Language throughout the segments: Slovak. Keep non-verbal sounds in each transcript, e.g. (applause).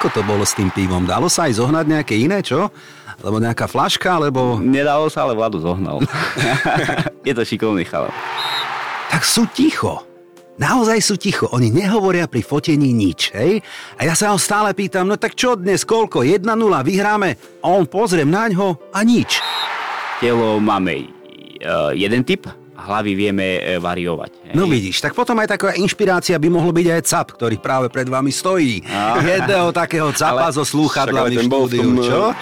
Ako to bolo s tým pivom? Dalo sa aj zohnať nejaké iné, čo? Lebo nejaká flaška, alebo... Nedalo sa, ale Vladu zohnal. (laughs) je to šikovný chalap. Tak sú ticho. Naozaj sú ticho, oni nehovoria pri fotení nič, hej? A ja sa ho stále pýtam, no tak čo dnes, koľko, 1-0 vyhráme? A on pozriem na ňo a nič. Telo máme uh, jeden typ, hlavy vieme uh, variovať. Hej? No vidíš, tak potom aj taká inšpirácia by mohlo byť aj cap, ktorý práve pred vami stojí. A... Jedného takého (laughs) capa so slúchadlami v štúdiu, čo?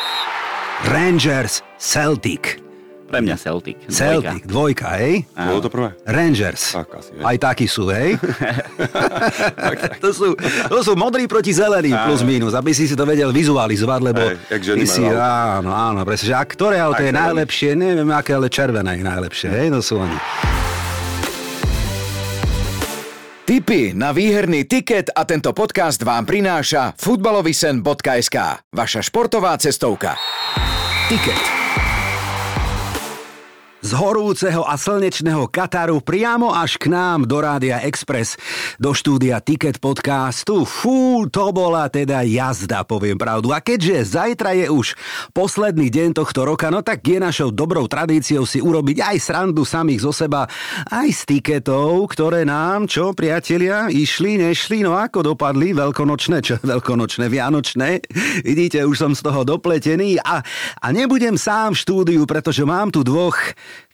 Rangers Celtic. Pre mňa Celtic. Dvojka. Celtic, dvojka, hej? Bolo to prvé? Rangers. Tak, asi, hej. Aj takí sú, hej? (laughs) (laughs) to, sú, to sú modrí proti zeleným, plus minus, aby si si to vedel vizualizovať, lebo hej, jak ženy si, áno, áno, presne, že a ktoré auto je najlepšie, neviem, aké, ale červené je najlepšie, hej, to sú oni. Tipy na výherný tiket a tento podcast vám prináša futbalovisen.sk, vaša športová cestovka. Tiket z horúceho a slnečného Kataru priamo až k nám do Rádia Express, do štúdia Ticket podcastu. Fú, to bola teda jazda, poviem pravdu. A keďže zajtra je už posledný deň tohto roka, no tak je našou dobrou tradíciou si urobiť aj srandu samých zo seba, aj z tiketov, ktoré nám, čo priatelia, išli, nešli, no ako dopadli, veľkonočné, čo veľkonočné, vianočné. Vidíte, už som z toho dopletený a, a nebudem sám v štúdiu, pretože mám tu dvoch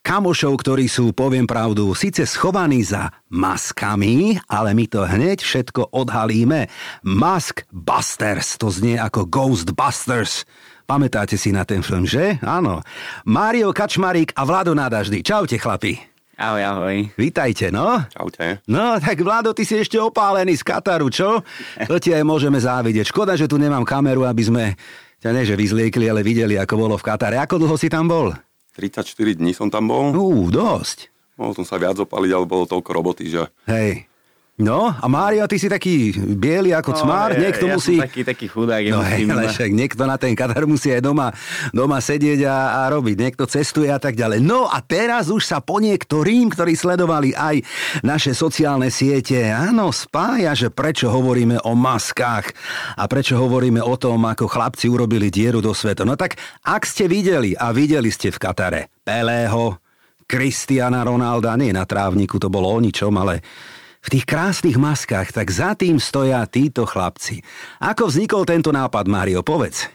kamošov, ktorí sú, poviem pravdu, síce schovaní za maskami, ale my to hneď všetko odhalíme. Mask Busters, to znie ako Ghostbusters. Pamätáte si na ten film, že? Áno. Mário Kačmarík a Vlado Nádaždy. Čaute, chlapi. Ahoj, ahoj. Vítajte, no. Čaute. No, tak Vlado, ty si ešte opálený z Kataru, čo? To ti aj môžeme závidieť. Škoda, že tu nemám kameru, aby sme ťa ne, že vyzliekli, ale videli, ako bolo v Katare. Ako dlho si tam bol? 34 dní som tam bol. Ú, dosť. Mohol som sa viac opaliť, ale bolo toľko roboty, že... Hej. No, a Mário, ty si taký biely ako no, cmár, ja, niekto ja musí... Taký, taký chudák. No hej, ale však niekto na ten Katar musí aj doma, doma sedieť a, a robiť, niekto cestuje a tak ďalej. No a teraz už sa po niektorým, ktorí sledovali aj naše sociálne siete, áno, spája, že prečo hovoríme o maskách a prečo hovoríme o tom, ako chlapci urobili dieru do sveta. No tak, ak ste videli a videli ste v Katare Pelého, Kristiana Ronalda, nie na trávniku, to bolo o ničom, ale v tých krásnych maskách, tak za tým stoja títo chlapci. Ako vznikol tento nápad, Mário, povedz.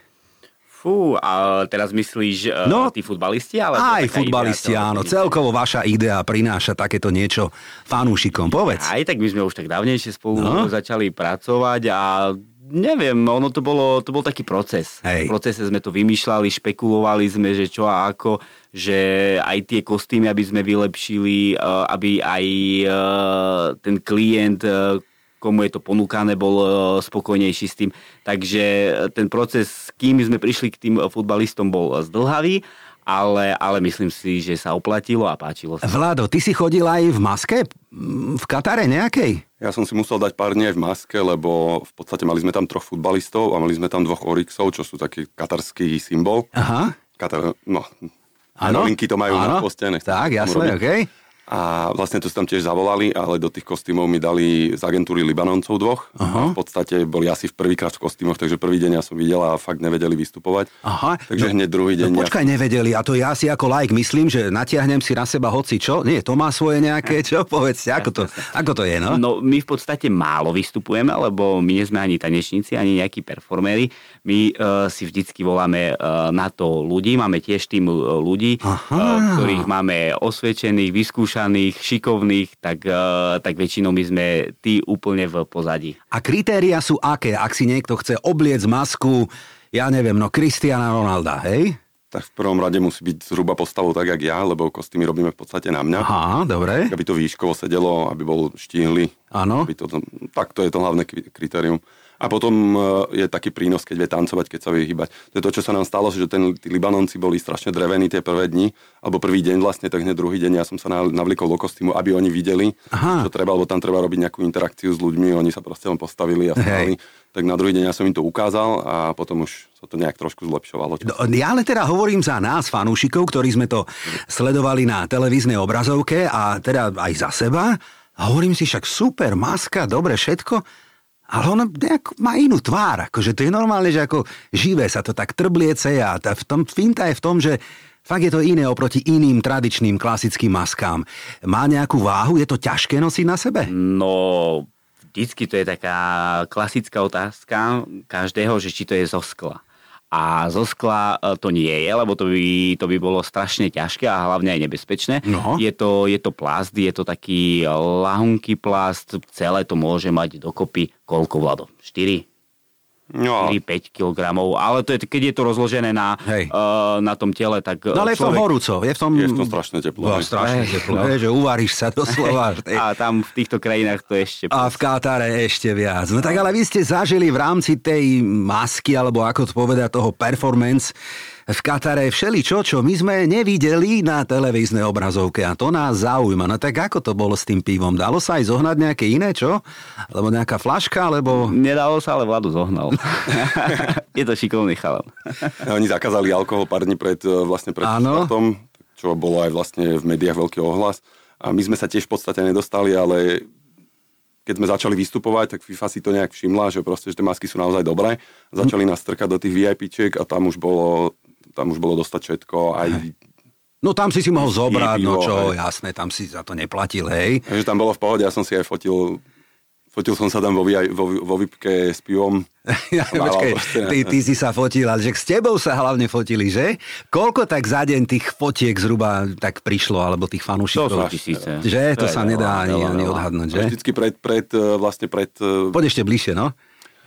Fú, a teraz myslíš e, no, tí futbalisti? Ale aj futbalisti, idea, áno. Celkovo vaša idea prináša takéto niečo fanúšikom, povedz. Aj tak my sme už tak dávnejšie spolu no. začali pracovať a neviem, ono to bolo, to bol taký proces. Hej. V procese sme to vymýšľali, špekulovali sme, že čo a ako že aj tie kostýmy, aby sme vylepšili, eh, aby aj eh, ten klient eh, komu je to ponúkané, bol spokojnejší s tým. Takže ten proces, kým sme prišli k tým futbalistom, bol zdlhavý, ale, ale myslím si, že sa oplatilo a páčilo sa. Vlado, ty si chodil aj v maske? V Katare nejakej? Ja som si musel dať pár dní v maske, lebo v podstate mali sme tam troch futbalistov a mali sme tam dvoch Orixov, čo sú taký katarský symbol. Aha. Katar, no, Ano? Novinky to majú ano? na poste. Tak, jasné, okej. Okay. A vlastne to si tam tiež zavolali, ale do tých kostýmov mi dali z agentúry Libanoncov dvoch. Aha. V podstate boli asi v prvýkrát v kostýmoch, takže prvý deň ja som videl a fakt nevedeli vystupovať. Aha. Takže no, hneď druhý deň... No počkaj, ja... nevedeli. A to ja si ako like myslím, že natiahnem si na seba hoci čo. Nie, to má svoje nejaké, čo? (laughs) Povedzte, ako to, ako to je, no? No my v podstate málo vystupujeme, lebo my nie sme ani tanečníci, ani nejakí performéri. My uh, si vždycky voláme uh, na to ľudí, máme tiež tým ľudí, uh, ktorých máme osvedčených, vyskúšaných vyskúšaných, šikovných, tak, uh, tak väčšinou my sme tí úplne v pozadí. A kritéria sú aké? Ak si niekto chce obliec masku, ja neviem, no Cristiana Ronalda, hej? Tak v prvom rade musí byť zhruba postavou tak, jak ja, lebo kostýmy robíme v podstate na mňa. Aha, dobre. Aby to výškovo sedelo, aby bol štíhly. Áno. tak to je to hlavné kritérium. A potom e, je taký prínos, keď vie tancovať, keď sa vie hýbať. To je to, čo sa nám stalo, že ten, tí Libanonci boli strašne drevení tie prvé dni, alebo prvý deň vlastne, tak hneď druhý deň ja som sa navlikol do kostýmu, aby oni videli, Aha. čo treba, lebo tam treba robiť nejakú interakciu s ľuďmi, oni sa proste len postavili a stali. Tak na druhý deň ja som im to ukázal a potom už sa to nejak trošku zlepšovalo. No, ja ale teda hovorím za nás, fanúšikov, ktorí sme to sledovali na televíznej obrazovke a teda aj za seba. A hovorím si však super, maska, dobre, všetko. Ale on nejak má inú tvár, akože to je normálne, že ako živé sa to tak trbliece a v tom finta je v tom, že Fakt je to iné oproti iným tradičným klasickým maskám. Má nejakú váhu? Je to ťažké nosiť na sebe? No, vždycky to je taká klasická otázka každého, že či to je zo skla. A zo skla e, to nie je, lebo to by, to by bolo strašne ťažké a hlavne aj nebezpečné. No. Je, to, je to plast, je to taký lahunký plast, celé to môže mať dokopy koľko vlado? 4? No, 4-5 kg, ale to je, keď je to rozložené na, Hej. uh, na tom tele, tak No ale je v tom človek- horúco, je v tom... je v tom strašne teplo. No, strašne Hej, teplo, no. hej, že uvaríš sa doslova. (laughs) hej. A tam v týchto krajinách to ešte... A v Kátare ešte viac. No tak ale vy ste zažili v rámci tej masky, alebo ako to povedať, toho performance v Katare všeličo, čo my sme nevideli na televíznej obrazovke a to nás zaujíma. No tak ako to bolo s tým pivom? Dalo sa aj zohnať nejaké iné, čo? Alebo nejaká flaška, alebo... Nedalo sa, ale Vladu zohnal. (laughs) je to šikovný chalan. Oni zakázali alkohol pár dní pred, e, vlastne pred Áno. štartom, čo bolo aj vlastne v médiách veľký ohlas. A my sme sa tiež v podstate nedostali, ale keď sme začali vystupovať, tak FIFA si to nejak všimla, že proste, že tie masky sú naozaj dobré. Začali nás strkať do tých VIPčiek a tam už bolo, tam už bolo dostať všetko, aj No tam si si mohol zobrať, no čo, hej. jasné, tam si za to neplatil, hej. Takže tam bolo v pohode, ja som si aj fotil, fotil som sa tam vo, vo, vo VIPke s pivom. (laughs) Ja, počkej, ty, ty si sa fotil, ale že s tebou sa hlavne fotili, že? Koľko tak za deň tých fotiek zhruba tak prišlo, alebo tých To fanúšikov? tisíce. Že? To je sa veľa, nedá ani, veľa, ani veľa. odhadnúť, A že? Vždycky pred, pred, e, vlastne pred, e, Poď ešte bližšie, no.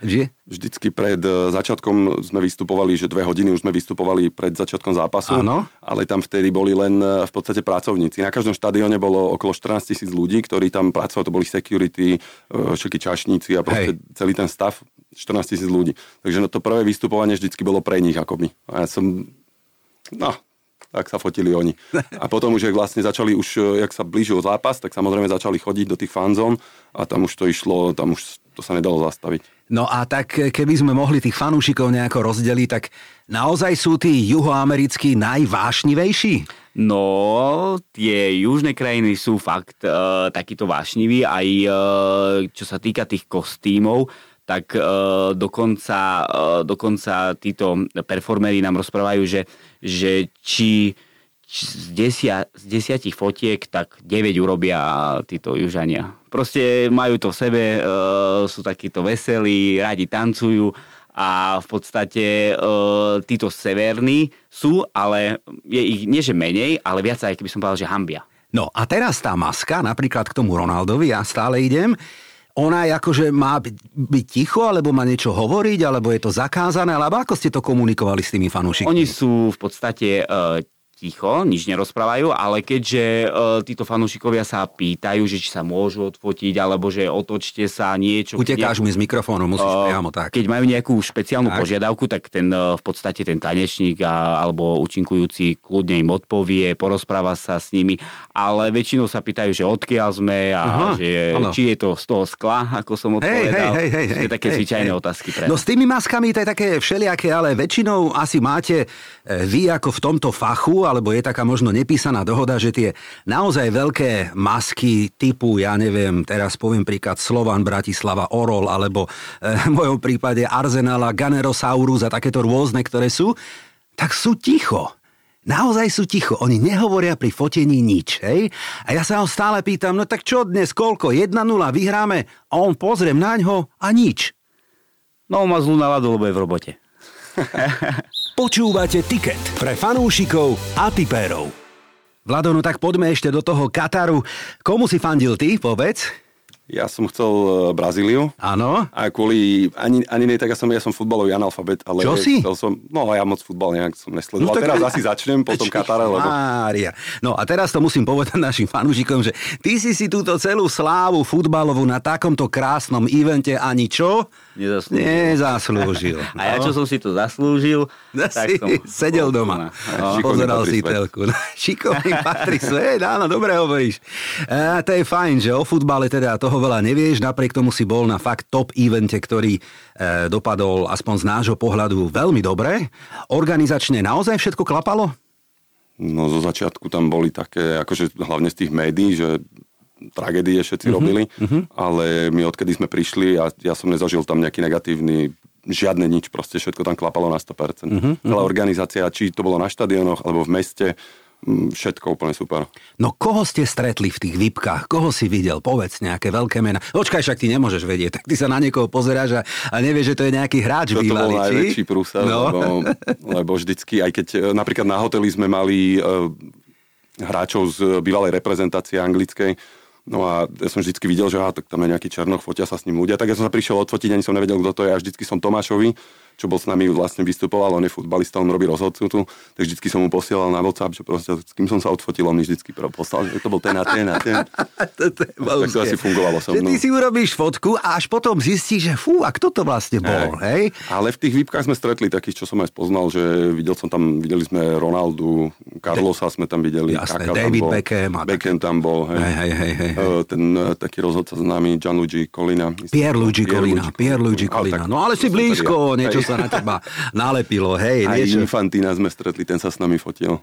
Že? vždycky pred e, začiatkom sme vystupovali, že dve hodiny už sme vystupovali pred začiatkom zápasu. Áno. Ale tam vtedy boli len e, v podstate pracovníci. Na každom štadióne bolo okolo 14 tisíc ľudí, ktorí tam pracovali, to boli security, e, všetky čašníci a proste Hej. celý ten stav 14 tisíc ľudí. Takže no to prvé vystupovanie vždycky bolo pre nich akoby. A ja som, no, tak sa fotili oni. (laughs) A potom už, jak vlastne začali, už, jak sa blížil zápas, tak samozrejme začali chodiť do tých fanzón a tam už to išlo, tam už to sa nedalo zastaviť. No a tak keby sme mohli tých fanúšikov nejako rozdeliť, tak naozaj sú tí juhoamerickí najvášnivejší? No, tie južné krajiny sú fakt uh, takýto vášniví, aj uh, čo sa týka tých kostýmov, tak uh, dokonca, uh, dokonca títo performery nám rozprávajú, že, že či, či z, desia, z desiatich fotiek, tak 9 urobia títo južania. Proste majú to v sebe, uh, sú takíto veselí, radi tancujú a v podstate e, títo severní sú, ale je ich nie že menej, ale viac aj keby som povedal, že hambia. No a teraz tá maska, napríklad k tomu Ronaldovi, ja stále idem, ona je akože má byť ticho, alebo má niečo hovoriť, alebo je to zakázané, alebo ako ste to komunikovali s tými fanúšikmi? Oni sú v podstate e, ticho, nič nerozprávajú, ale keďže e, títo fanúšikovia sa pýtajú, že či sa môžu odfotiť, alebo že otočte sa niečo. Utekáš mi z mikrofónu, musíš Eh, priamo tak. Keď majú nejakú špeciálnu Tak. požiadavku, tak ten eh, v podstate ten tanečník a, alebo účinkujúci kľudne im odpovie, porozpráva sa s nimi, ale väčšinou sa pýtajú, že odkiaľ sme a Aha, že, či je to z toho skla, ako som odpovedal. hej, hej, hej, To hej, je také hej, zvyčajné hej. otázky pre No s tými maskami to je také všelijaké, ale väčšinou asi máte vy ako v tomto fachu, alebo je taká možno nepísaná dohoda, že tie naozaj veľké masky typu, ja neviem, teraz poviem príklad Slovan, Bratislava, Orol, alebo e, v mojom prípade Arsenala, Ganerosaurus a takéto rôzne, ktoré sú, tak sú ticho. Naozaj sú ticho, oni nehovoria pri fotení nič, hej? A ja sa ho stále pýtam, no tak čo dnes, koľko, 1-0 vyhráme? A on pozriem na ňo a nič. No má zlú náladu, lebo je v robote. (laughs) Počúvate Ticket pre fanúšikov a tipérov. Vlado, no tak poďme ešte do toho Kataru. Komu si fandil ty, povedz? Ja som chcel e, Brazíliu. Áno? A kvôli, ani, ani nie tak, ja som, ja som futbalový analfabet, ale Čo si? chcel som, no ja moc futbal nejak som nesledoval. No, teraz asi začnem, potom Katare, lebo Mária. No a teraz to musím povedať našim fanúšikom, že ty si si túto celú slávu futbalovú na takomto krásnom evente ani čo? Nezaslúžil. Nezaslúžil. (laughs) A ja, čo som si to zaslúžil, (laughs) No, tak si som... sedel doma. No. Pozeral si svet. telku. (laughs) Šikovný patrí svet, áno, dobre hovoríš. E, to je fajn, že o futbale teda toho veľa nevieš, napriek tomu si bol na fakt top evente, ktorý e, dopadol aspoň z nášho pohľadu veľmi dobre. Organizačne naozaj všetko klapalo? no zo začiatku tam boli také, akože hlavne z tých médií, že tragédie všetci uh-huh. robili, uh-huh. ale my odkedy sme prišli a ja som nezažil tam nejaký negatívny žiadne nič, proste všetko tam klapalo na 100%. Uh-huh. Celá organizácia, či to bolo na štadionoch alebo v meste, Mm, všetko úplne super. No koho ste stretli v tých výpkach? Koho si videl? Povedz nejaké veľké mena. Očkaj, však ty nemôžeš vedieť, tak ty sa na niekoho pozeráš a, a nevieš, že to je nejaký hráč to bývalý, to bol najväčší prúser, no. lebo, lebo vždycky, aj keď e, napríklad na hoteli sme mali uh, hráčov z bývalej reprezentácie anglickej, No a ja som vždycky videl, že aha, tak tam je nejaký černoch, fotia sa s ním ľudia. Tak ja som sa prišiel odfotiť, ani som nevedel, kto to je. A vždycky som Tomášovi, čo bol s nami vlastne vystupoval, on je futbalista, on robí rozhodcu tu, tak vždycky som mu posielal na WhatsApp, že proste s kým som sa odfotil, on mi vždycky poslal, že to bol ten a ten a ten. (laughs) to, je tak to asi fungovalo so mnou. Ty si urobíš fotku a až potom zistíš, že fú, a kto to vlastne bol, hej? Ale v tých výpkách sme stretli takých, čo som aj spoznal, že videl som tam, videli sme Ronaldu, Carlosa sme tam videli, Jasné, Kaka David tam bol, Beckham. Beckham tam bol, hej. Hej, hej, hej, hej. Ten taký rozhodca známy, Gianluigi Colina. Pierluigi Colina, Pierluigi Colina. No ale si blízko, niečo sa na teba nalepilo, hej. Aj niečo. Infantina sme stretli, ten sa s nami fotil.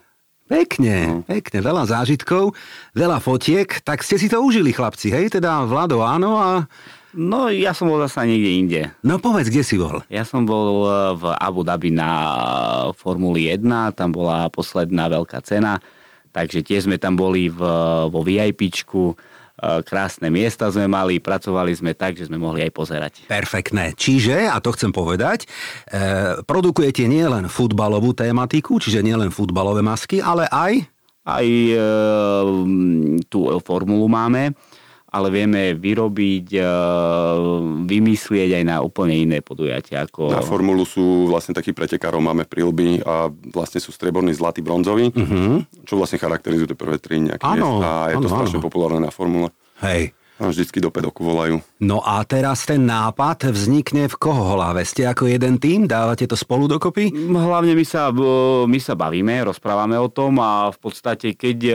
Pekne, no. pekne, veľa zážitkov, veľa fotiek, tak ste si to užili chlapci, hej, teda Vlado áno a... No, ja som bol zase niekde inde. No povedz, kde si bol? Ja som bol eh, v Abu Dhabi na eh, Formuli 1, tam bola posledná veľká cena, takže tiež sme tam boli v, vo VIPčku, krásne miesta sme mali, pracovali sme tak, že sme mohli aj pozerať. Perfektné. Čiže, a to chcem povedať, e, produkujete nielen futbalovú tematiku, čiže nielen futbalové masky, ale aj... Aj e, tú formulu máme ale vieme vyrobiť, e, vymyslieť aj na úplne iné podujatia. Ako... Na formulu sú vlastne takí pretekárov, máme prilby a vlastne sú streborný, zlatý, bronzový, uh-huh. čo vlastne charakterizujú tie prvé tri nejaké ano, miesta a je ano, to strašne ano. populárne na formule. Hej. Vždycky do pedoku volajú. No a teraz ten nápad vznikne v koho hlave? Ste ako jeden tým? Dávate to spolu dokopy? Hlavne my sa, my sa bavíme, rozprávame o tom a v podstate keď e,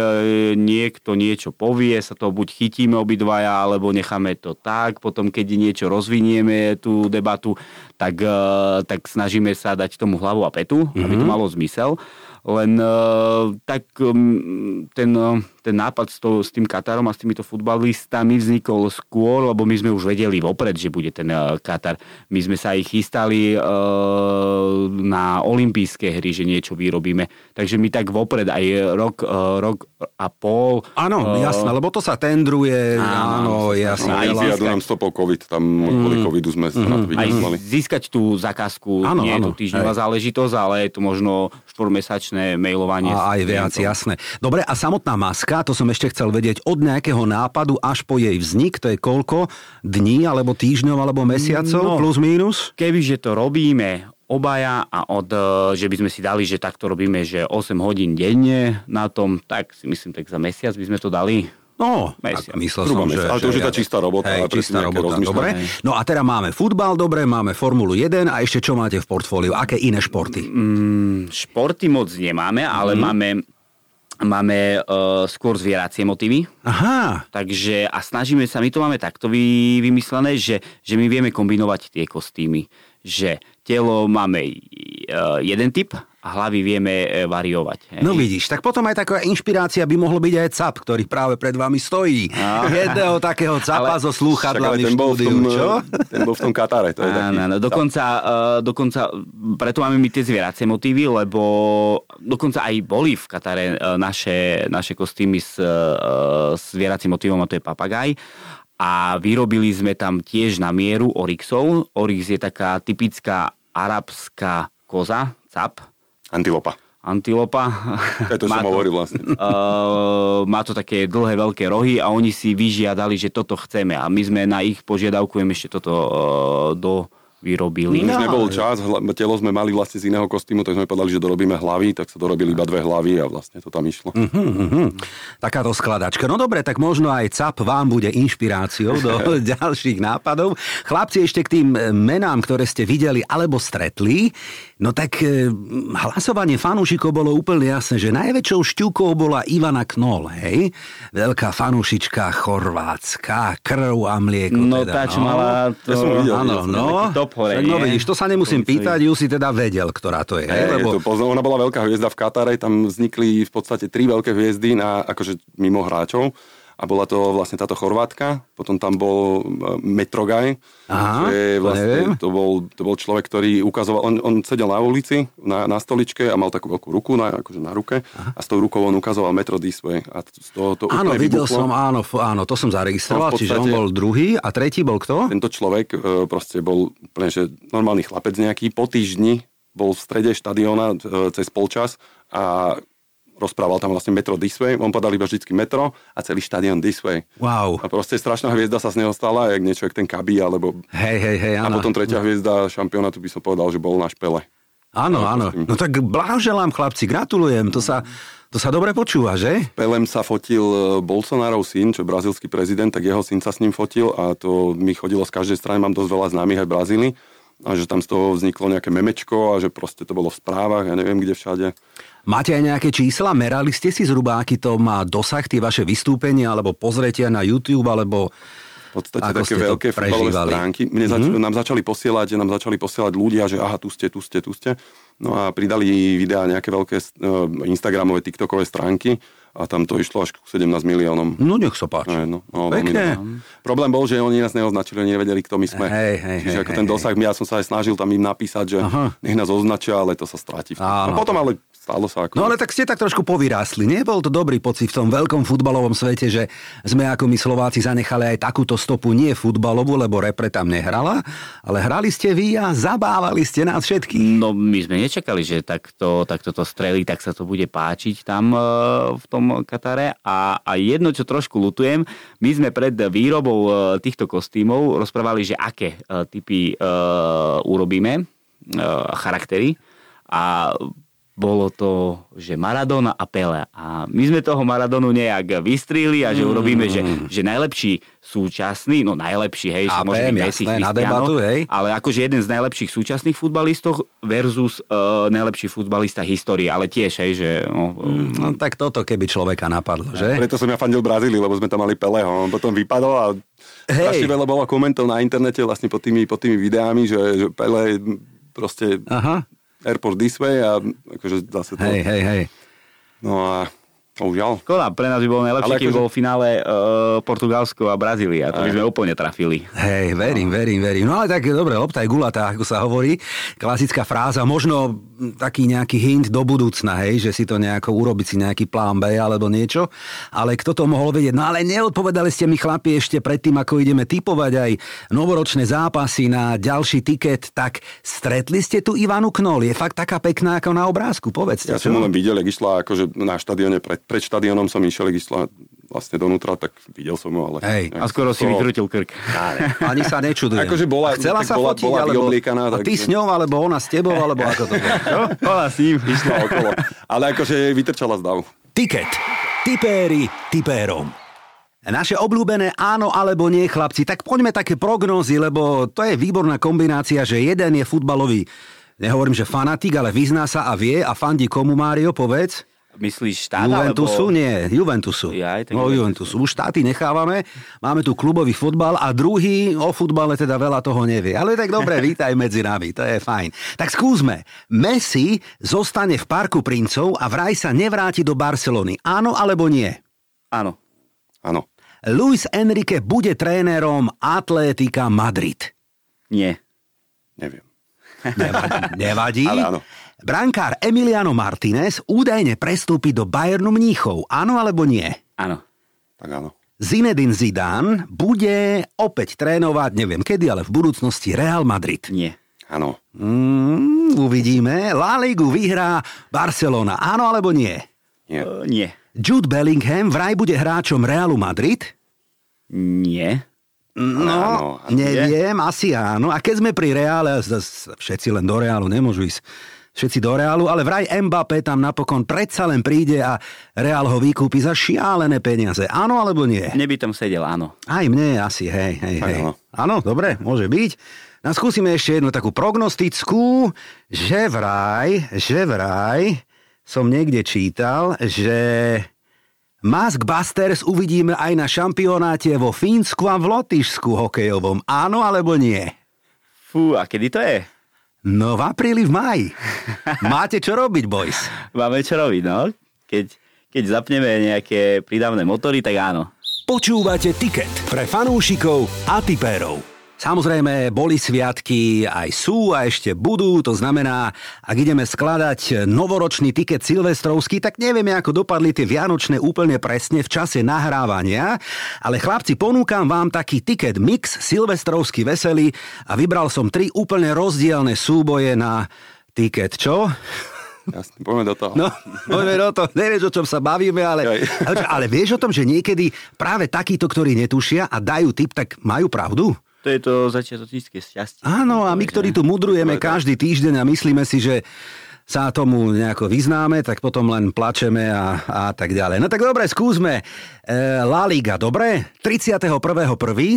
niekto niečo povie, sa to buď chytíme obidvaja, alebo necháme to tak. Potom keď niečo rozvinieme, tú debatu, tak, e, tak snažíme sa dať tomu hlavu a petu, mm-hmm. aby to mhm. malo zmysel. Len uh, tak ten, ten nápad s, to, s tým Katarom a s týmito futbalistami vznikol skôr, lebo my sme už vedeli vopred, že bude ten uh, Katar. My sme sa aj chystali uh, na olympijské hry, že niečo vyrobíme. Takže my tak vopred aj rok, uh, rok a pol. Áno, uh, jasné, lebo to sa tendruje. Áno, jasné. Aj získať... nám stopol COVID, tam mm. kvôli covidu sme mm. na to Aj získať tú zákazku áno, nie je to týždňová záležitosť, ale je to možno štvormesačné mesačné mailovanie. A aj viac, jasné. Dobre, a samotná maska, to som ešte chcel vedieť, od nejakého nápadu až po jej vznik, to je koľko dní, alebo týždňov, alebo mesiacov, no, plus mínus? Kebyže to robíme obaja a od, e, že by sme si dali, že takto robíme, že 8 hodín denne na tom, tak si myslím, tak za mesiac by sme to dali. No, mesiac. myslel som, že... Ale to už je tá čistá robota. Hej, čistá robota, dobre. No a teda máme futbal, dobre, máme Formulu 1 a ešte čo máte v portfóliu? Aké iné športy? Mm, športy moc nemáme, ale mm. máme máme uh, skôr zvieracie motívy. Aha. Takže a snažíme sa, my to máme takto vy, vymyslené, že, že my vieme kombinovať tie kostýmy. Že telo máme uh, jeden typ hlavy vieme e, variovať. Hej. No vidíš, tak potom aj taká inšpirácia by mohol byť aj cap, ktorý práve pred vami stojí. No. Jedného (laughs) takého capa ale, so slúchadlami štúdiu, bol v tom, čo? Ten bol v tom Katare. To je taký, no, dokonca, uh, dokonca, preto máme my tie zvieracie motívy, lebo dokonca aj boli v Katare naše, naše kostýmy s, uh, s zvieracím motívom, a to je papagaj a vyrobili sme tam tiež na mieru Oryxov. Oryx je taká typická arabská koza, cap, Antilopa. Antilopa. To je to, som (laughs) hovoril vlastne. Uh, (laughs) má to také dlhé, veľké rohy a oni si vyžiadali, že toto chceme. A my sme na ich požiadavku ešte toto uh, do vyrobili. Už nebol čas, telo sme mali vlastne z iného kostýmu, tak sme povedali, že dorobíme hlavy, tak sa dorobili iba dve hlavy a vlastne to tam išlo. Uh-huh, uh-huh. Takáto skladačka. No dobre, tak možno aj CAP vám bude inšpiráciou do (laughs) ďalších nápadov. Chlapci, ešte k tým menám, ktoré ste videli alebo stretli, no tak e, hlasovanie fanúšikov bolo úplne jasné, že najväčšou šťukou bola Ivana Knol, hej? Veľká fanúšička chorvátska, krv a mlieko. No teda, tá, čo no. mala to... Ja som videl, áno, no, top hore. No vidíš, to sa nemusím to pýtať, ju si teda vedel, ktorá to je. Hey, lebo... je to, ona bola veľká hviezda v Katare, tam vznikli v podstate tri veľké hviezdy na, akože mimo hráčov a bola to vlastne táto Chorvátka, potom tam bol e, Metrogaj, Aha, neviem. vlastne to bol, to bol človek, ktorý ukazoval, on, on sedel na ulici, na, na stoličke a mal takú veľkú ruku na, akože na ruke Aha. a s tou rukou on ukazoval Metro this way a z toho to Áno, videl vybuchlo. som, áno, áno, to som zaregistroval, No, čiže on bol druhý a tretí bol kto? Tento človek e, proste bol úplne, že normálny chlapec nejaký, po týždni bol v strede štadióna e, cez polčas a rozprával tam vlastne Metro this way, on podal iba vždycky Metro a celý štadión this way. Wow. A proste strašná hviezda sa z neho stala, jak niečo, jak ten Kabi, alebo... Hej, hej, hej, A áno. potom tretia hviezda šampionátu by som povedal, že bol náš Pele. Áno, áno. No tak blahoželám chlapci, gratulujem, to sa, to sa dobre počúva, že? Pelem sa fotil e, Bolsonarov syn, čo je brazilský prezident, tak jeho syn sa s ním fotil a to mi chodilo z každej strany, mám dosť veľa známych aj v Brazílii a že tam z toho vzniklo nejaké memečko a že proste to bolo v správach, ja neviem kde všade. Máte aj nejaké čísla? Merali ste si zhruba, aký to má dosah, tie vaše vystúpenia, alebo pozretia na YouTube, alebo... V podstate Ako také veľké futbalové stránky. Mne zač- nám, začali posielať, nám začali posielať ľudia, že aha, tu ste, tu ste, tu ste. No a pridali videá nejaké veľké uh, Instagramové, TikTokové stránky a tam to išlo až k 17 miliónom. No nech sa páči. No, no, no, Pekne. Problém bol, že oni nás neoznačili, oni nevedeli, kto my sme. Hej, hej, Čiže hej, ako hej, ten hej. dosah, ja som sa aj snažil tam im napísať, že Aha. nech nás označia, ale to sa stráti. tom. Áno. No potom ale stalo sa ako... No ale tak ste tak trošku povyrástli. Nebol to dobrý pocit v tom veľkom futbalovom svete, že sme ako my Slováci zanechali aj takúto stopu, nie futbalovú, lebo repre tam nehrala, ale hrali ste vy a zabávali ste nás všetkých. No my sme nečakali, že takto, takto to strelí, tak sa to bude páčiť tam e, v tom Katare. A, a jedno, čo trošku lutujem, my sme pred výrobou e, týchto kostýmov rozprávali, že aké e, typy e, urobíme, e, charaktery. A bolo to, že Maradona a Pele. A my sme toho Maradonu nejak vystrili a že urobíme, že, že najlepší súčasný, no najlepší, hej, že A môže viem, byť Messi, jasné, na debatu, hej. ale akože jeden z najlepších súčasných futbalistov versus uh, najlepší futbalista histórie, ale tiež, hej, že... No, No tak toto keby človeka napadlo, že? Preto som ja fandil Brazílii, lebo sme tam mali Peleho. On potom vypadol a Hej. strašne veľa bolo komentov na internete vlastne pod tými, pod tými videami, že, že Pele proste Aha, airport this way a akože zase to... hej, hej, hej. No a Bohužiaľ. Škoda, pre nás by bolo najlepšie, keby akože- bolo v finále uh, Portugalsko a Brazília. To by sme úplne trafili. Hej, verím, verím, verím. No ale tak dobre, lopta je gulatá, ako sa hovorí. Klasická fráza, možno taký nejaký hint do budúcna, hej, že si to nejako urobiť si nejaký plán B alebo niečo. Ale kto to mohol vedieť? No ale neodpovedali ste mi chlapi ešte predtým, ako ideme typovať aj novoročné zápasy na ďalší tiket, tak stretli ste tu Ivanu Knol. Je fakt taká pekná ako na obrázku, povedzte. Ja som len videl, jak išla akože na štadióne, pred, pred štadiónom som išiel, išla vlastne donútra, tak videl som ju, ale... Hej. A skoro si vykrútil krk. (laughs) Ani sa nečudujem. Akože bola- Chcela sa bola- fotiť, bola alebo... A ty s ňou, alebo ona s tebou, alebo ako to bolo? (laughs) Ona s ním. Išla okolo. Ale akože vytrčala z davu. Tiket. Tipéri tipérom. Naše obľúbené áno alebo nie, chlapci, tak poďme také prognózy, lebo to je výborná kombinácia, že jeden je futbalový, nehovorím, že fanatik, ale vyzná sa a vie a fandí komu, Mário, povedz? Myslíš štát, Juventusu? alebo... Nie, Juventusu. Jaj, tak no, Juventusu. Juventusu. Už štáty nechávame. Máme tu klubový futbal a druhý o futbale teda veľa toho nevie. Ale tak dobre, (laughs) vítaj medzi nami, to je fajn. Tak skúsme. Messi zostane v Parku princov a vraj sa nevráti do Barcelony. Áno alebo nie? Áno. Áno. Luis Enrique bude trénerom Atlétika Madrid. Nie. Neviem. Nevadí. Nevadí. (laughs) Ale áno. Brankár Emiliano Martinez údajne prestúpi do Bayernu Mníchov. Áno alebo nie? Áno. Tak áno. Zinedine Zidane bude opäť trénovať, neviem kedy, ale v budúcnosti Real Madrid. Nie. Áno. Mm, uvidíme. La Ligu vyhrá Barcelona. Áno alebo nie? Nie. Uh, nie. Jude Bellingham vraj bude hráčom Realu Madrid? Nie. No, áno, neviem, asi áno. A keď sme pri Reále, všetci len do Reálu, nemôžu ísť všetci do Reálu, ale vraj Mbappé tam napokon predsa len príde a Reál ho vykúpi za šialené peniaze. Áno alebo nie? Neby tam sedel, áno. Aj mne asi, hej, hej, hej. áno. Áno, dobre, môže byť. No skúsime ešte jednu takú prognostickú, že vraj, že vraj som niekde čítal, že Mask Busters uvidíme aj na šampionáte vo Fínsku a v Lotyšsku hokejovom. Áno alebo nie? Fú, a kedy to je? No v apríli, v maji. Máte čo robiť, boys. Máme čo robiť, no. Keď, keď zapneme nejaké prídavné motory, tak áno. Počúvate Ticket pre fanúšikov a tipérov. Samozrejme, boli sviatky, aj sú a ešte budú, to znamená, ak ideme skladať novoročný tiket silvestrovský, tak nevieme, ako dopadli tie vianočné úplne presne v čase nahrávania, ale chlapci, ponúkam vám taký tiket mix silvestrovský veselý a vybral som tri úplne rozdielne súboje na tiket, čo? Jasne, poďme do toho. No, poďme do toho. Nevieš, o čom sa bavíme, ale, ale, ale vieš o tom, že niekedy práve takíto, ktorí netušia a dajú tip, tak majú pravdu? To je to začiatočnícke šťastie. Áno, a my, ktorí tu mudrujeme každý týždeň a myslíme si, že sa tomu nejako vyznáme, tak potom len plačeme a, a tak ďalej. No tak dobre, skúsme. E, La Liga, dobre? 31.1.,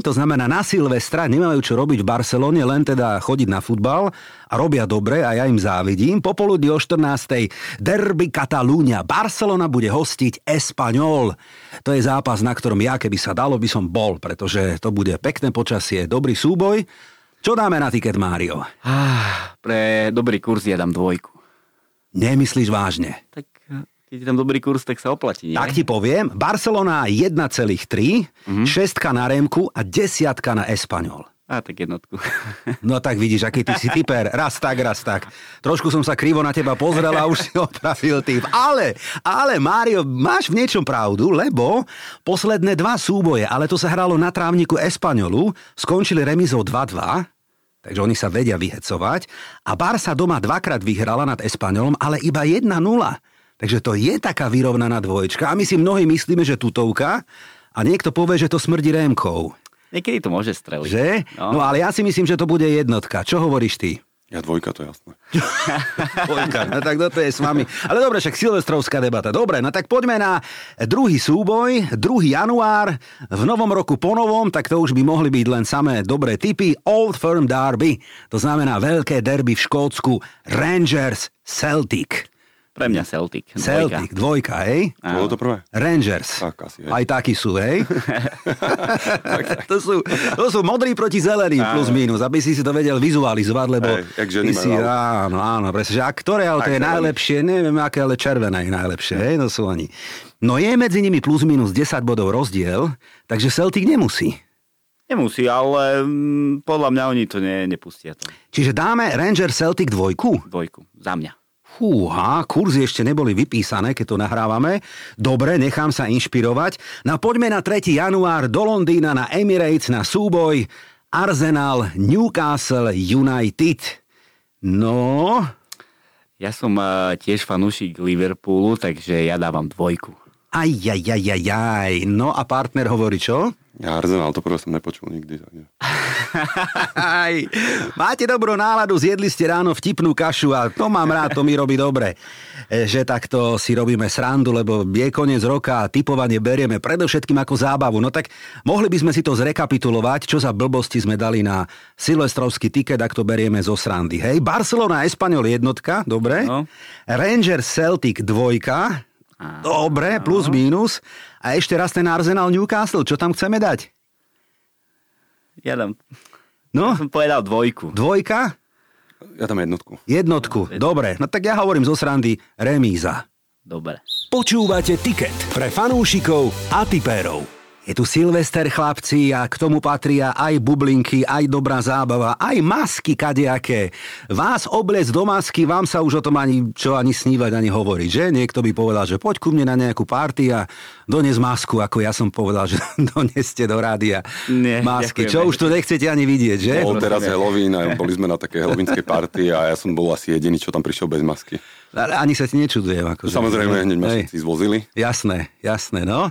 to znamená na Silvestra, nemajú čo robiť v Barcelone, len teda chodiť na futbal a robia dobre a ja im závidím. Popoludní o 14. Derby Katalúňa. Barcelona bude hostiť Español. To je zápas, na ktorom ja, keby sa dalo, by som bol, pretože to bude pekné počasie, dobrý súboj. Čo dáme na tiket, Mário? Ah, pre dobrý kurz ja dám dvojku. Nemyslíš vážne? Tak eh, keď je tam dobrý kurz, tak sa oplatí, nie? Tak ti poviem, Barcelona 1,3, mm-hmm. na Remku a desiatka na Espanol. A tak jednotku. (laughs) No tak vidíš, aký ty si typer. Raz tak, raz tak. Trošku som sa krivo na teba pozrel a už si (laughs) opravil typ. Ale, ale Mário, máš v niečom pravdu, lebo posledné dva súboje, ale to sa hralo na trávniku Espanolu, skončili remizou 2-2, takže oni sa vedia vyhecovať. A Barsa doma dvakrát vyhrala nad Espanolom, ale iba 1-0. Takže to je taká vyrovnaná dvoječka. A my si mnohí myslíme, že tutovka a niekto povie, že to smrdí rémkou. Niekedy to môže streliť. Že? No. no ale ja si myslím, že to bude jednotka. Čo hovoríš ty? Ja dvojka, to je jasné. (laughs) Dvojka, no tak to je s vami. Ale dobre, však silvestrovská debata. Dobre, no tak poďme na druhý súboj, 2. január, v novom roku po novom, tak to už by mohli byť len samé dobré typy. Old Firm Derby, to znamená veľké derby v Škótsku, Rangers Celtic. Pre mňa Celtic. Dvojka. Celtic, dvojka, hej? Bolo to prvé? Rangers. Tak asi, hej. Aj takí sú, hej? (laughs) to, sú, to sú modrí proti zeleným, plus minus, aby si si to vedel vizualizovať, lebo Hej, jak ženy ty si, áno, áno, presne, že a ktoré auto je Tak, najlepšie, neviem, aké, ale červené je najlepšie, hej, to sú oni. No je medzi nimi plus minus 10 bodov rozdiel, takže Celtic nemusí. Nemusí, ale mm, podľa mňa oni to ne, nepustia to. Čiže dáme Ranger Celtic dvojku? Dvojku. Za mňa. Fúha, kurzy ešte neboli vypísané, keď to nahrávame. Dobre, nechám sa inšpirovať. No poďme na 3. január do Londýna na Emirates na súboj Arsenal Newcastle United. No, Ja som uh, tiež fanúšik Liverpoolu, takže ja dávam dvojku. aj, aj, aj, aj, aj. No a partner hovorí čo? Ja Arsenal, to prvé som nepočul nikdy. Takže. Aj, máte dobrú náladu, zjedli ste ráno vtipnú kašu a to mám rád, to mi robí dobre. E, Že takto si robíme srandu, lebo je koniec roka a typovanie berieme predovšetkým ako zábavu. No tak mohli by sme si to zrekapitulovať, čo za blbosti sme dali na silvestrovský tiket, ak to berieme zo srandy. Hej, Barcelona, Espanol jednotka, dobre. No. Rangers Celtic dvojka, dobre, plus minus. A ešte raz ten Arsenal Newcastle, čo tam chceme dať? Ja dám... No, Ja som povedal dvojku. dvojka? Ja tam jednotku. Jednotku. Dobre, no tak ja hovorím zo srandy remíza. Dobre. Počúvate Ticket pre fanúšikov a tipérov. Je tu Silvester, chlapci, a k tomu patria aj bublinky, aj dobrá zábava, aj masky kadejaké. Vás obliec do masky, vám sa už o tom ani čo ani snívať, ani hovoriť, že? Niekto by povedal, že poď ku mne na nejakú party a dones masku, ako ja som povedal, že (laughs) doneste do rádia Nie, masky. ďakujem Čo už tu nechcete ani vidieť, že? Bol teraz Halloween a (laughs) boli sme na také halloweenskej party a ja som bol asi jediný, čo tam prišiel bez masky. Ale Ani sa ti nečudujem. Akože. Samozrejme, hneď ma všetci zvozili. Jasné, jasné, no.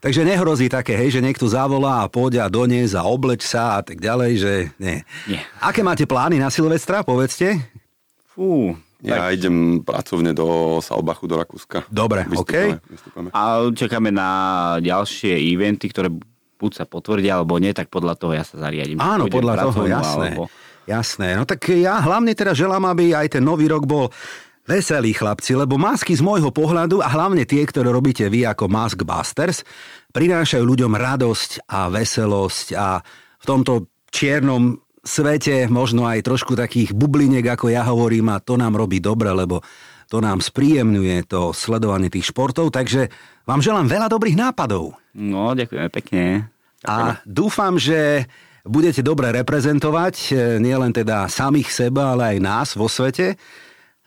Takže nehrozí také, hej, že niekto zavolá a pôjde a donies a obleč sa a tak ďalej, že nie. Nie. Aké máte plány na Silvestra, povedzte? Fú. Ja idem pracovne do Salbachu, do Rakúska. Dobre, Vystúpame, OK. vystúpame. A čakáme na ďalšie eventy, ktoré buď sa potvrdia, alebo nie, tak podľa toho ja sa zariadím. Áno, podľa toho, jasné. Alebo... Jasné, no tak ja hlavne teda želám, aby aj ten nový rok bol veselý chlapci, lebo masky z môjho pohľadu a hlavne tie, ktoré robíte vy ako Mask Busters, prinášajú ľuďom radosť a veselosť a v tomto čiernom svete možno aj trošku takých bubliniek, ako ja hovorím, a to nám robí dobre, lebo to nám spríjemňuje to sledovanie tých športov, takže vám želám veľa dobrých nápadov. No, ďakujeme pekne. A dúfam, že budete dobre reprezentovať e, nielen teda samých seba, ale aj nás vo svete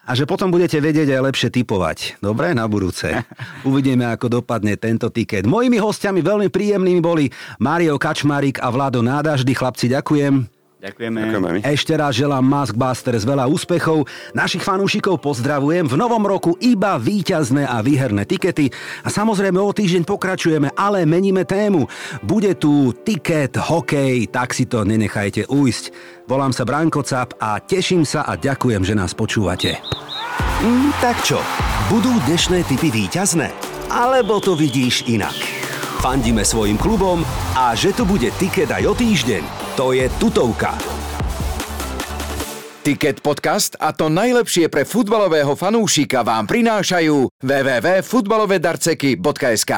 a že potom budete vedieť aj lepšie typovať. Dobre, na budúce. (laughs) Uvidíme, ako dopadne tento tiket. Mojimi hostiami veľmi príjemnými boli Mario Kačmarik a Vlado Nádaždy. Chlapci, ďakujem. Ďakujeme. Ďakujeme. Ešte raz želám Maskbusters veľa úspechov. Našich fanúšikov pozdravujem. V novom roku iba víťazné a výherné tikety. A samozrejme o týždeň pokračujeme, ale meníme tému. Bude tu tiket, hokej, tak si to nenechajte ujsť. Volám sa Branko Cap a teším sa a ďakujem, že nás počúvate. Mm, tak čo, budú dnešné typy víťazné? Alebo to vidíš inak? Fandíme svojim klubom a že tu bude tiket aj o týždeň, to je tutovka. Ticket podcast a to najlepšie pre futbalového fanúšika vám prinášajú www.futbalovedarceky.sk